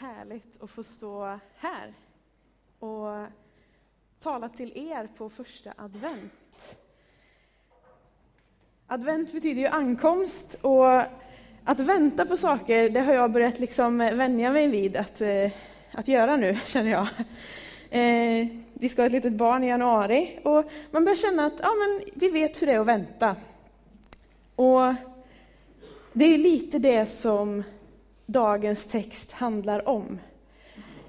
härligt att få stå här och tala till er på första advent. Advent betyder ju ankomst och att vänta på saker, det har jag börjat liksom vänja mig vid att, eh, att göra nu, känner jag. Eh, vi ska ha ett litet barn i januari och man börjar känna att ja, men vi vet hur det är att vänta. Och det är lite det som dagens text handlar om.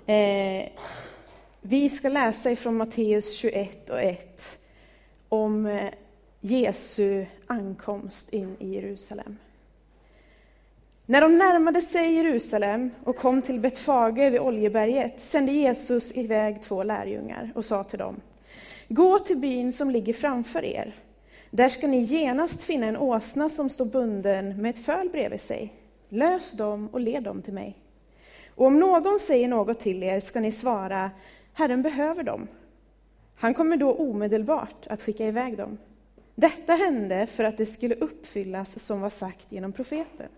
Eh, vi ska läsa ifrån Matteus 21 och 1 om eh, Jesu ankomst in i Jerusalem. När de närmade sig Jerusalem och kom till Betfage vid Oljeberget sände Jesus iväg två lärjungar och sa till dem Gå till byn som ligger framför er. Där ska ni genast finna en åsna som står bunden med ett föl bredvid sig. Lös dem och led dem till mig. Och om någon säger något till er ska ni svara, Herren behöver dem. Han kommer då omedelbart att skicka iväg dem. Detta hände för att det skulle uppfyllas som var sagt genom profeten.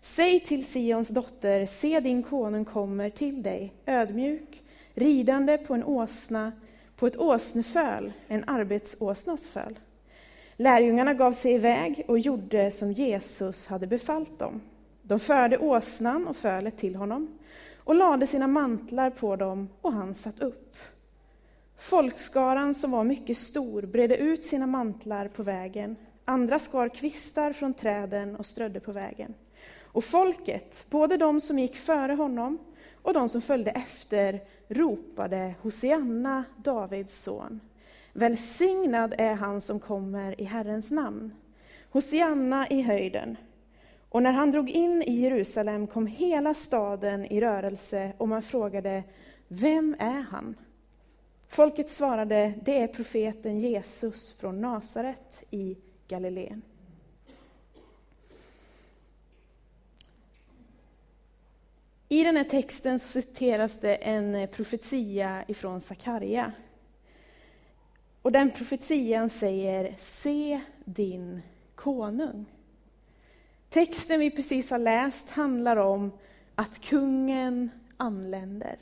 Säg till Sions dotter, se din konung kommer till dig, ödmjuk, ridande på en åsna, på ett åsneföl, en arbetsåsnas föl. Lärjungarna gav sig iväg och gjorde som Jesus hade befallt dem. De förde åsnan och fölet till honom och lade sina mantlar på dem och han satt upp. Folkskaran, som var mycket stor, bredde ut sina mantlar på vägen. Andra skar kvistar från träden och strödde på vägen. Och folket, både de som gick före honom och de som följde efter, ropade Hosianna, Davids son. Välsignad är han som kommer i Herrens namn. Hosianna i höjden. Och när han drog in i Jerusalem kom hela staden i rörelse och man frågade, vem är han? Folket svarade, det är profeten Jesus från Nasaret i Galileen. I den här texten så citeras det en profetia ifrån Sakarja. Och den profetian säger, se din konung. Texten vi precis har läst handlar om att kungen anländer.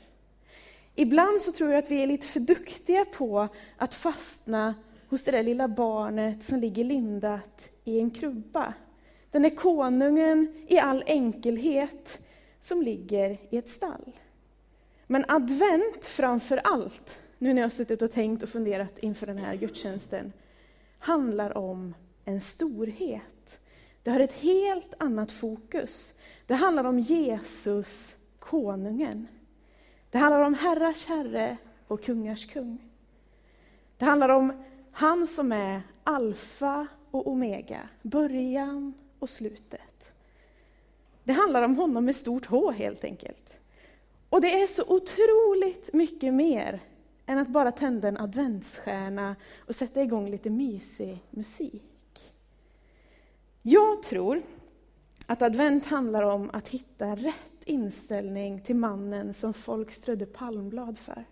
Ibland så tror jag att vi är lite för duktiga på att fastna hos det där lilla barnet som ligger lindat i en krubba. Den är konungen i all enkelhet som ligger i ett stall. Men advent framför allt, nu när jag har suttit och tänkt och funderat inför den här gudstjänsten, handlar om en storhet. Det har ett helt annat fokus. Det handlar om Jesus, konungen. Det handlar om herrars herre och kungars kung. Det handlar om han som är alfa och omega, början och slutet. Det handlar om honom med stort H helt enkelt. Och det är så otroligt mycket mer än att bara tända en adventsstjärna och sätta igång lite mysig musik. Jag tror att advent handlar om att hitta rätt inställning till mannen som folk strödde palmblad för.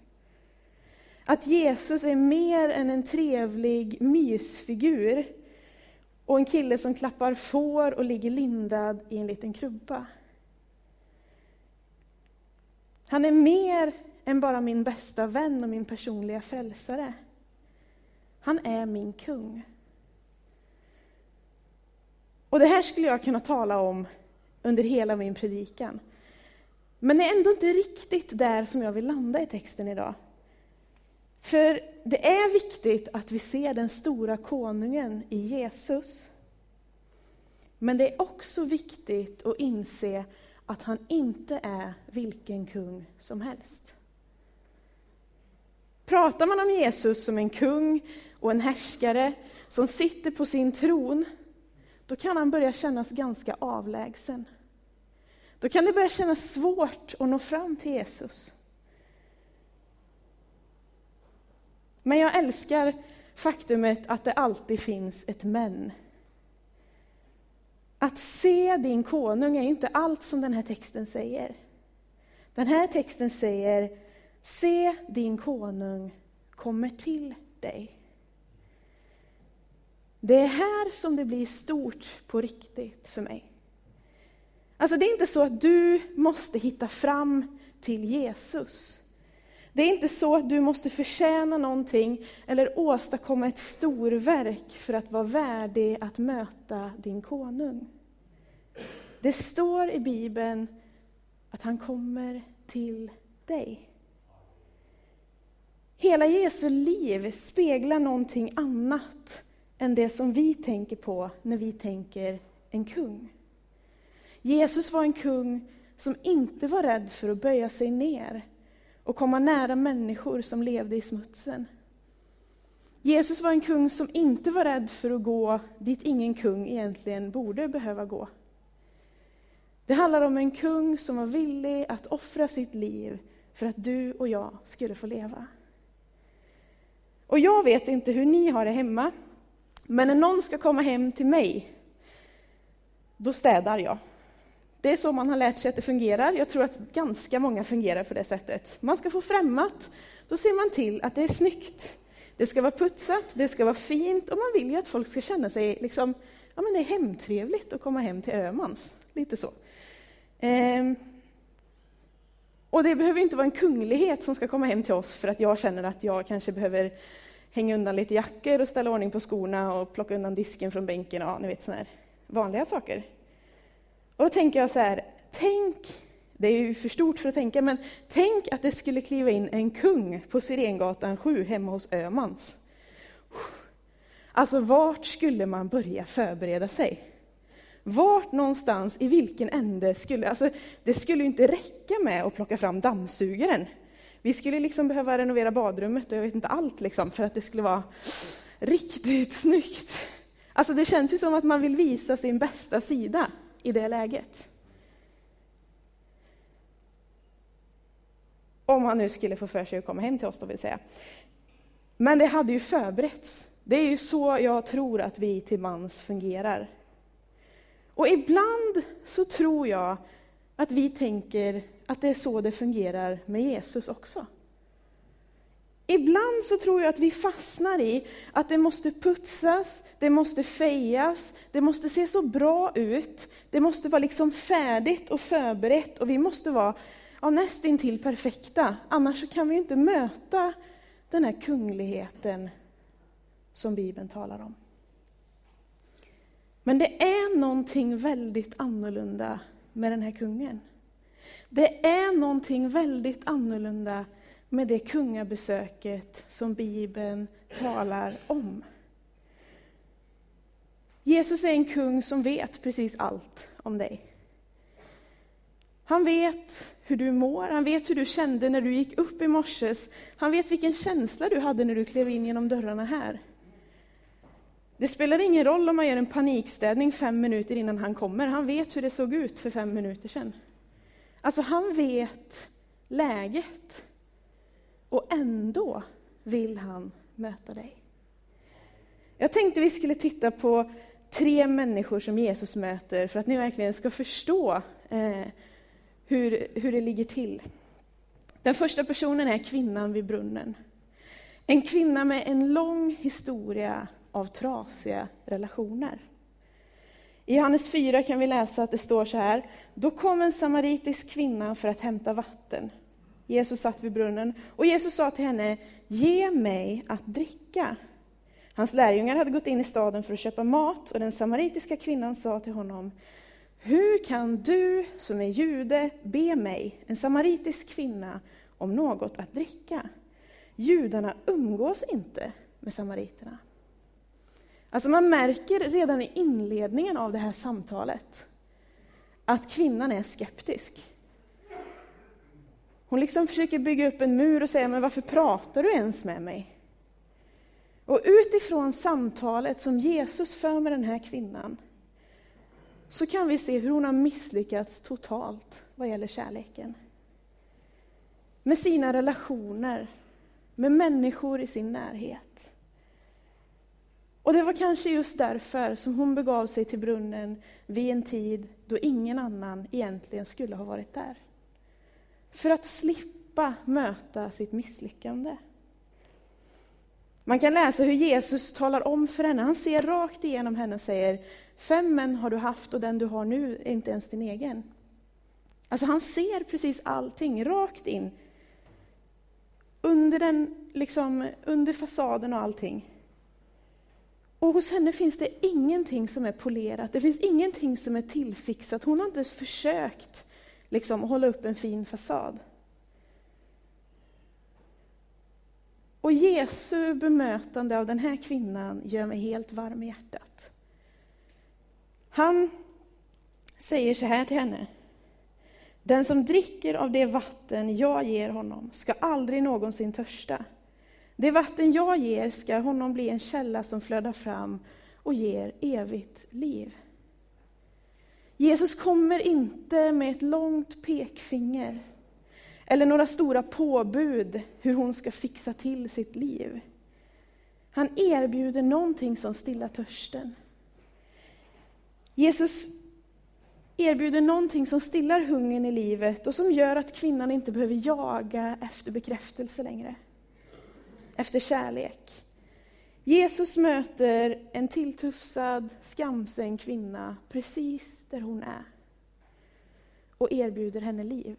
Att Jesus är mer än en trevlig mysfigur och en kille som klappar får och ligger lindad i en liten krubba. Han är mer än bara min bästa vän och min personliga frälsare. Han är min kung. Och det här skulle jag kunna tala om under hela min predikan. Men det är ändå inte riktigt där som jag vill landa i texten idag. För det är viktigt att vi ser den stora konungen i Jesus. Men det är också viktigt att inse att han inte är vilken kung som helst. Pratar man om Jesus som en kung och en härskare som sitter på sin tron, då kan han börja kännas ganska avlägsen. Då kan det börja kännas svårt att nå fram till Jesus. Men jag älskar faktumet att det alltid finns ett men. Att se din konung är inte allt som den här texten säger. Den här texten säger, se din konung kommer till dig. Det är här som det blir stort på riktigt för mig. Alltså det är inte så att du måste hitta fram till Jesus. Det är inte så att du måste förtjäna någonting eller åstadkomma ett storverk för att vara värdig att möta din konung. Det står i Bibeln att han kommer till dig. Hela Jesu liv speglar någonting annat än det som vi tänker på när vi tänker en kung. Jesus var en kung som inte var rädd för att böja sig ner och komma nära människor som levde i smutsen. Jesus var en kung som inte var rädd för att gå dit ingen kung egentligen borde behöva gå. Det handlar om en kung som var villig att offra sitt liv för att du och jag skulle få leva. Och jag vet inte hur ni har det hemma, men när någon ska komma hem till mig, då städar jag. Det är så man har lärt sig att det fungerar. Jag tror att ganska många fungerar på det sättet. Man ska få främmat, då ser man till att det är snyggt. Det ska vara putsat, det ska vara fint och man vill ju att folk ska känna sig liksom, ja men det är hemtrevligt att komma hem till Ömans. Lite så. Ehm. Och det behöver inte vara en kunglighet som ska komma hem till oss för att jag känner att jag kanske behöver hänga undan lite jackor och ställa ordning på skorna och plocka undan disken från bänken. Ja, ni vet sådana här vanliga saker. Och då tänker jag så här, tänk, det är ju för stort för att tänka, men tänk att det skulle kliva in en kung på Sirengatan 7 hemma hos Ömans. Alltså, vart skulle man börja förbereda sig? Vart någonstans, i vilken ände skulle... Alltså, det skulle inte räcka med att plocka fram dammsugaren. Vi skulle liksom behöva renovera badrummet och jag vet inte allt liksom, för att det skulle vara riktigt snyggt. Alltså det känns ju som att man vill visa sin bästa sida i det läget. Om han nu skulle få för sig att komma hem till oss då vill säga. Men det hade ju förberetts. Det är ju så jag tror att vi till mans fungerar. Och ibland så tror jag att vi tänker att det är så det fungerar med Jesus också. Ibland så tror jag att vi fastnar i att det måste putsas, det måste fejas, det måste se så bra ut, det måste vara liksom färdigt och förberett och vi måste vara ja, nästintill perfekta. Annars så kan vi inte möta den här kungligheten som Bibeln talar om. Men det är någonting väldigt annorlunda med den här kungen. Det är någonting väldigt annorlunda med det kungabesöket som Bibeln talar om. Jesus är en kung som vet precis allt om dig. Han vet hur du mår, han vet hur du kände när du gick upp i morse. Han vet vilken känsla du hade när du klev in genom dörrarna här. Det spelar ingen roll om man gör en panikstädning fem minuter innan han kommer. Han vet hur det såg ut för fem minuter sedan. Alltså, han vet läget. Och ändå vill han möta dig. Jag tänkte vi skulle titta på tre människor som Jesus möter för att ni verkligen ska förstå eh, hur, hur det ligger till. Den första personen är kvinnan vid brunnen. En kvinna med en lång historia av trasiga relationer. I Johannes 4 kan vi läsa att det står så här. Då kom en samaritisk kvinna för att hämta vatten. Jesus satt vid brunnen och Jesus sa till henne, ge mig att dricka. Hans lärjungar hade gått in i staden för att köpa mat och den samaritiska kvinnan sa till honom, hur kan du som är jude be mig, en samaritisk kvinna, om något att dricka? Judarna umgås inte med samariterna. Alltså man märker redan i inledningen av det här samtalet att kvinnan är skeptisk. Hon liksom försöker bygga upp en mur och säga, men varför pratar du ens med mig? Och utifrån samtalet som Jesus för med den här kvinnan, så kan vi se hur hon har misslyckats totalt vad gäller kärleken. Med sina relationer, med människor i sin närhet. Och det var kanske just därför som hon begav sig till brunnen vid en tid då ingen annan egentligen skulle ha varit där. För att slippa möta sitt misslyckande. Man kan läsa hur Jesus talar om för henne, han ser rakt igenom henne och säger Fem män har du haft och den du har nu är inte ens din egen. Alltså han ser precis allting rakt in. Under, den, liksom, under fasaden och allting. Och hos henne finns det ingenting som är polerat, det finns ingenting som är tillfixat. Hon har inte försökt liksom, hålla upp en fin fasad. Och Jesu bemötande av den här kvinnan gör mig helt varm i hjärtat. Han säger så här till henne. Den som dricker av det vatten jag ger honom ska aldrig någonsin törsta. Det vatten jag ger ska honom bli en källa som flödar fram och ger evigt liv. Jesus kommer inte med ett långt pekfinger eller några stora påbud hur hon ska fixa till sitt liv. Han erbjuder någonting som stillar törsten. Jesus erbjuder någonting som stillar hungern i livet och som gör att kvinnan inte behöver jaga efter bekräftelse längre. Efter kärlek. Jesus möter en tilltufsad, skamsen kvinna precis där hon är och erbjuder henne liv.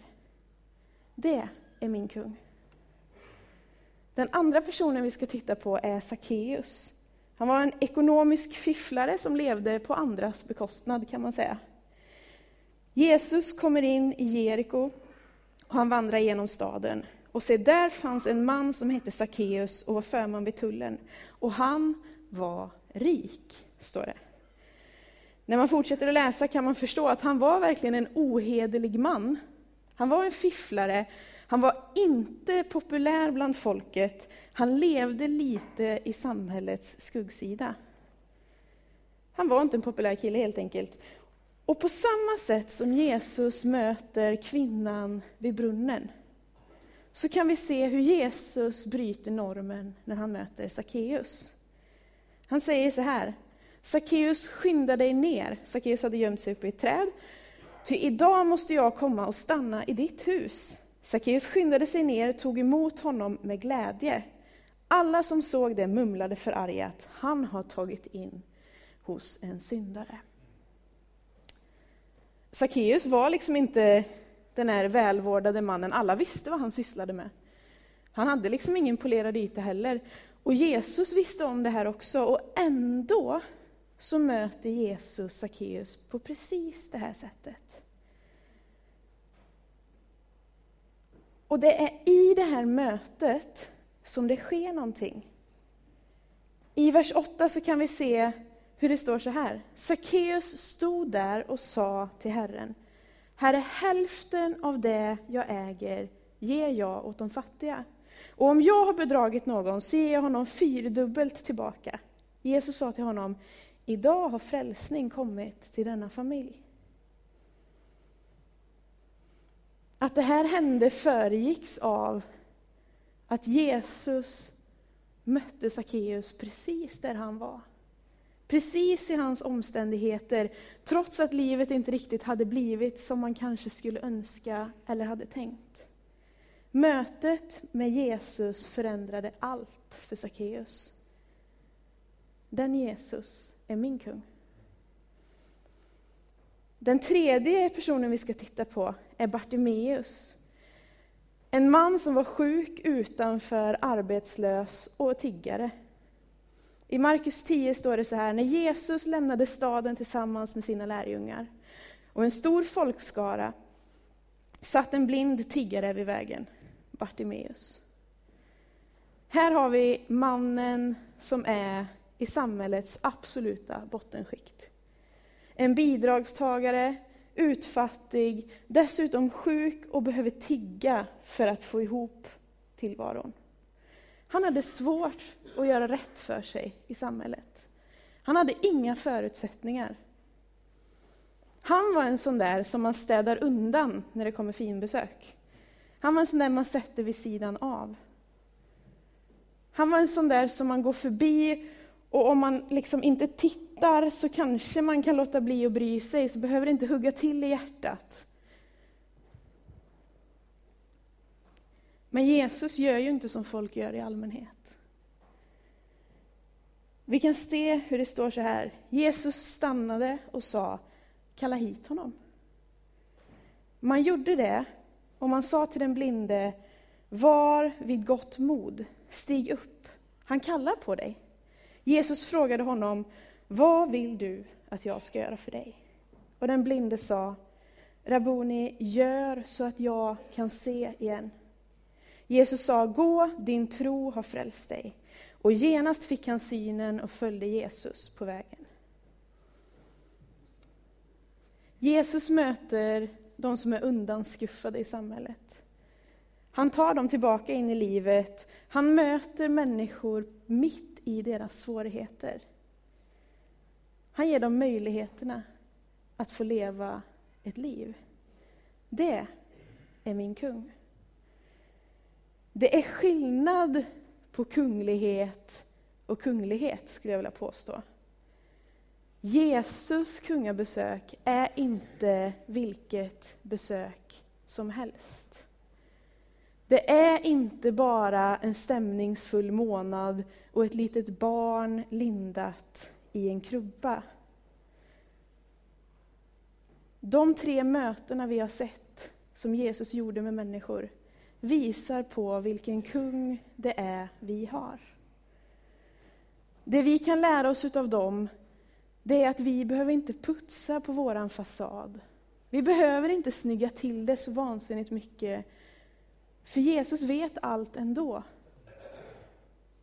Det är min kung. Den andra personen vi ska titta på är Sackeus. Han var en ekonomisk fifflare som levde på andras bekostnad kan man säga. Jesus kommer in i Jeriko och han vandrar genom staden. Och se, där fanns en man som hette Sackeus och var förman vid tullen. Och han var rik, står det. När man fortsätter att läsa kan man förstå att han var verkligen en ohederlig man. Han var en fifflare, han var inte populär bland folket, han levde lite i samhällets skuggsida. Han var inte en populär kille helt enkelt. Och på samma sätt som Jesus möter kvinnan vid brunnen, så kan vi se hur Jesus bryter normen när han möter Sackeus. Han säger så här, Sackeus skynda dig ner. Sackeus hade gömt sig uppe i ett träd. Ty idag måste jag komma och stanna i ditt hus. Sackeus skyndade sig ner och tog emot honom med glädje. Alla som såg det mumlade förargat, han har tagit in hos en syndare. Sackeus var liksom inte den här välvårdade mannen, alla visste vad han sysslade med. Han hade liksom ingen polerad yta heller. Och Jesus visste om det här också, och ändå så möter Jesus Sackeus på precis det här sättet. Och det är i det här mötet som det sker någonting. I vers 8 så kan vi se hur det står så här. Sackeus stod där och sa till Herren, Herre, hälften av det jag äger ger jag åt de fattiga. Och om jag har bedragit någon så ger jag honom fyrdubbelt tillbaka. Jesus sa till honom, idag har frälsning kommit till denna familj. Att det här hände föregicks av att Jesus mötte Sackeus precis där han var. Precis i hans omständigheter, trots att livet inte riktigt hade blivit som man kanske skulle önska eller hade tänkt. Mötet med Jesus förändrade allt för Sackeus. Den Jesus är min kung. Den tredje personen vi ska titta på är Bartimeus. En man som var sjuk, utanför, arbetslös och tiggare. I Markus 10 står det så här, när Jesus lämnade staden tillsammans med sina lärjungar och en stor folkskara satt en blind tiggare vid vägen, Bartimeus. Här har vi mannen som är i samhällets absoluta bottenskikt. En bidragstagare, utfattig, dessutom sjuk och behöver tigga för att få ihop tillvaron. Han hade svårt att göra rätt för sig i samhället. Han hade inga förutsättningar. Han var en sån där som man städar undan när det kommer finbesök. Han var en sån där man sätter vid sidan av. Han var en sån där som man går förbi och om man liksom inte tittar så kanske man kan låta bli att bry sig, så behöver det inte hugga till i hjärtat. Men Jesus gör ju inte som folk gör i allmänhet. Vi kan se hur det står så här. Jesus stannade och sa, kalla hit honom. Man gjorde det och man sa till den blinde, var vid gott mod, stig upp, han kallar på dig. Jesus frågade honom, vad vill du att jag ska göra för dig? Och den blinde sa, Rabuni, gör så att jag kan se igen. Jesus sa, gå, din tro har frälst dig. Och genast fick han synen och följde Jesus på vägen. Jesus möter de som är undanskuffade i samhället. Han tar dem tillbaka in i livet. Han möter människor mitt i deras svårigheter. Han ger dem möjligheterna att få leva ett liv. Det är min kung. Det är skillnad på kunglighet och kunglighet, skulle jag vilja påstå. Jesus kungabesök är inte vilket besök som helst. Det är inte bara en stämningsfull månad och ett litet barn lindat i en krubba. De tre mötena vi har sett som Jesus gjorde med människor visar på vilken kung det är vi har. Det vi kan lära oss av dem, det är att vi behöver inte putsa på våran fasad. Vi behöver inte snygga till det så vansinnigt mycket, för Jesus vet allt ändå.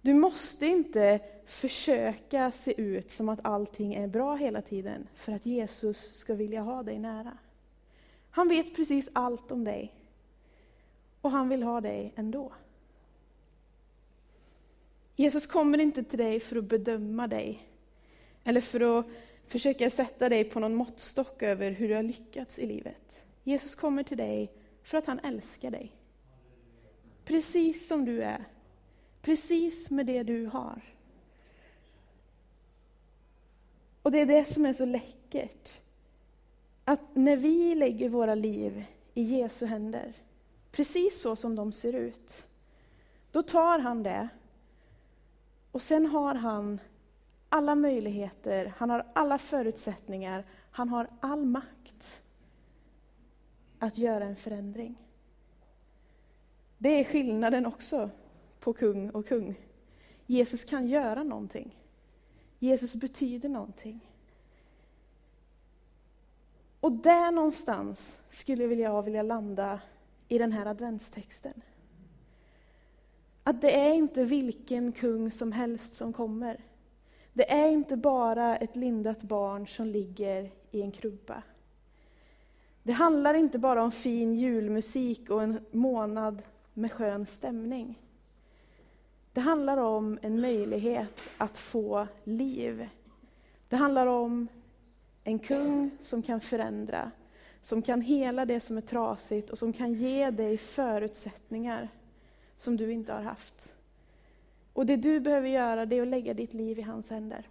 Du måste inte försöka se ut som att allting är bra hela tiden för att Jesus ska vilja ha dig nära. Han vet precis allt om dig. Och han vill ha dig ändå. Jesus kommer inte till dig för att bedöma dig. Eller för att försöka sätta dig på någon måttstock över hur du har lyckats i livet. Jesus kommer till dig för att han älskar dig. Precis som du är. Precis med det du har. Och det är det som är så läckert. Att när vi lägger våra liv i Jesu händer, precis så som de ser ut, då tar han det och sen har han alla möjligheter, han har alla förutsättningar, han har all makt att göra en förändring. Det är skillnaden också på kung och kung. Jesus kan göra någonting. Jesus betyder någonting. Och där någonstans skulle jag vilja landa i den här adventstexten. Att det är inte vilken kung som helst som kommer. Det är inte bara ett lindat barn som ligger i en krubba. Det handlar inte bara om fin julmusik och en månad med skön stämning. Det handlar om en möjlighet att få liv. Det handlar om en kung som kan förändra, som kan hela det som är trasigt och som kan ge dig förutsättningar som du inte har haft. Och det du behöver göra det är att lägga ditt liv i hans händer.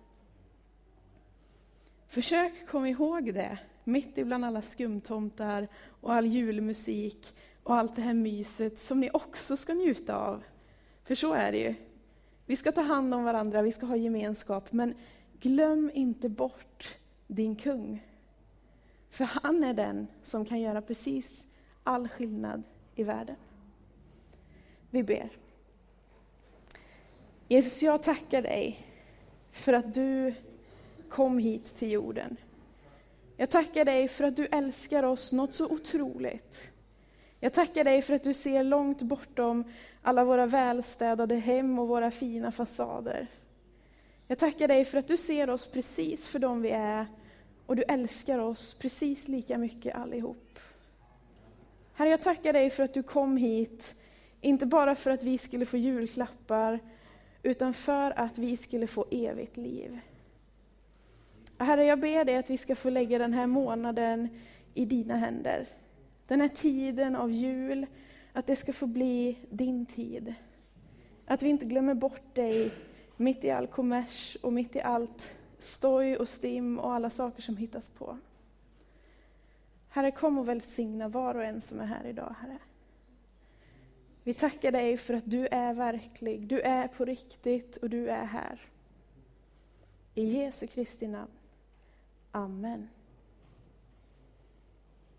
Försök komma ihåg det, mitt ibland alla skumtomtar och all julmusik och allt det här myset som ni också ska njuta av. För så är det ju. Vi ska ta hand om varandra, vi ska ha gemenskap, men glöm inte bort din kung. För han är den som kan göra precis all skillnad i världen. Vi ber. Jesus, jag tackar dig för att du kom hit till jorden. Jag tackar dig för att du älskar oss något så otroligt. Jag tackar dig för att du ser långt bortom alla våra välstädade hem och våra fina fasader. Jag tackar dig för att du ser oss precis för dem vi är och du älskar oss precis lika mycket allihop. Herre, jag tackar dig för att du kom hit, inte bara för att vi skulle få julklappar, utan för att vi skulle få evigt liv. Herre, jag ber dig att vi ska få lägga den här månaden i dina händer. Den här tiden av jul, att det ska få bli din tid. Att vi inte glömmer bort dig mitt i all kommers och mitt i allt stoj och stim och alla saker som hittas på. Herre, kom och välsigna var och en som är här idag, Herre. Vi tackar dig för att du är verklig, du är på riktigt och du är här. I Jesu Kristi namn. Amen.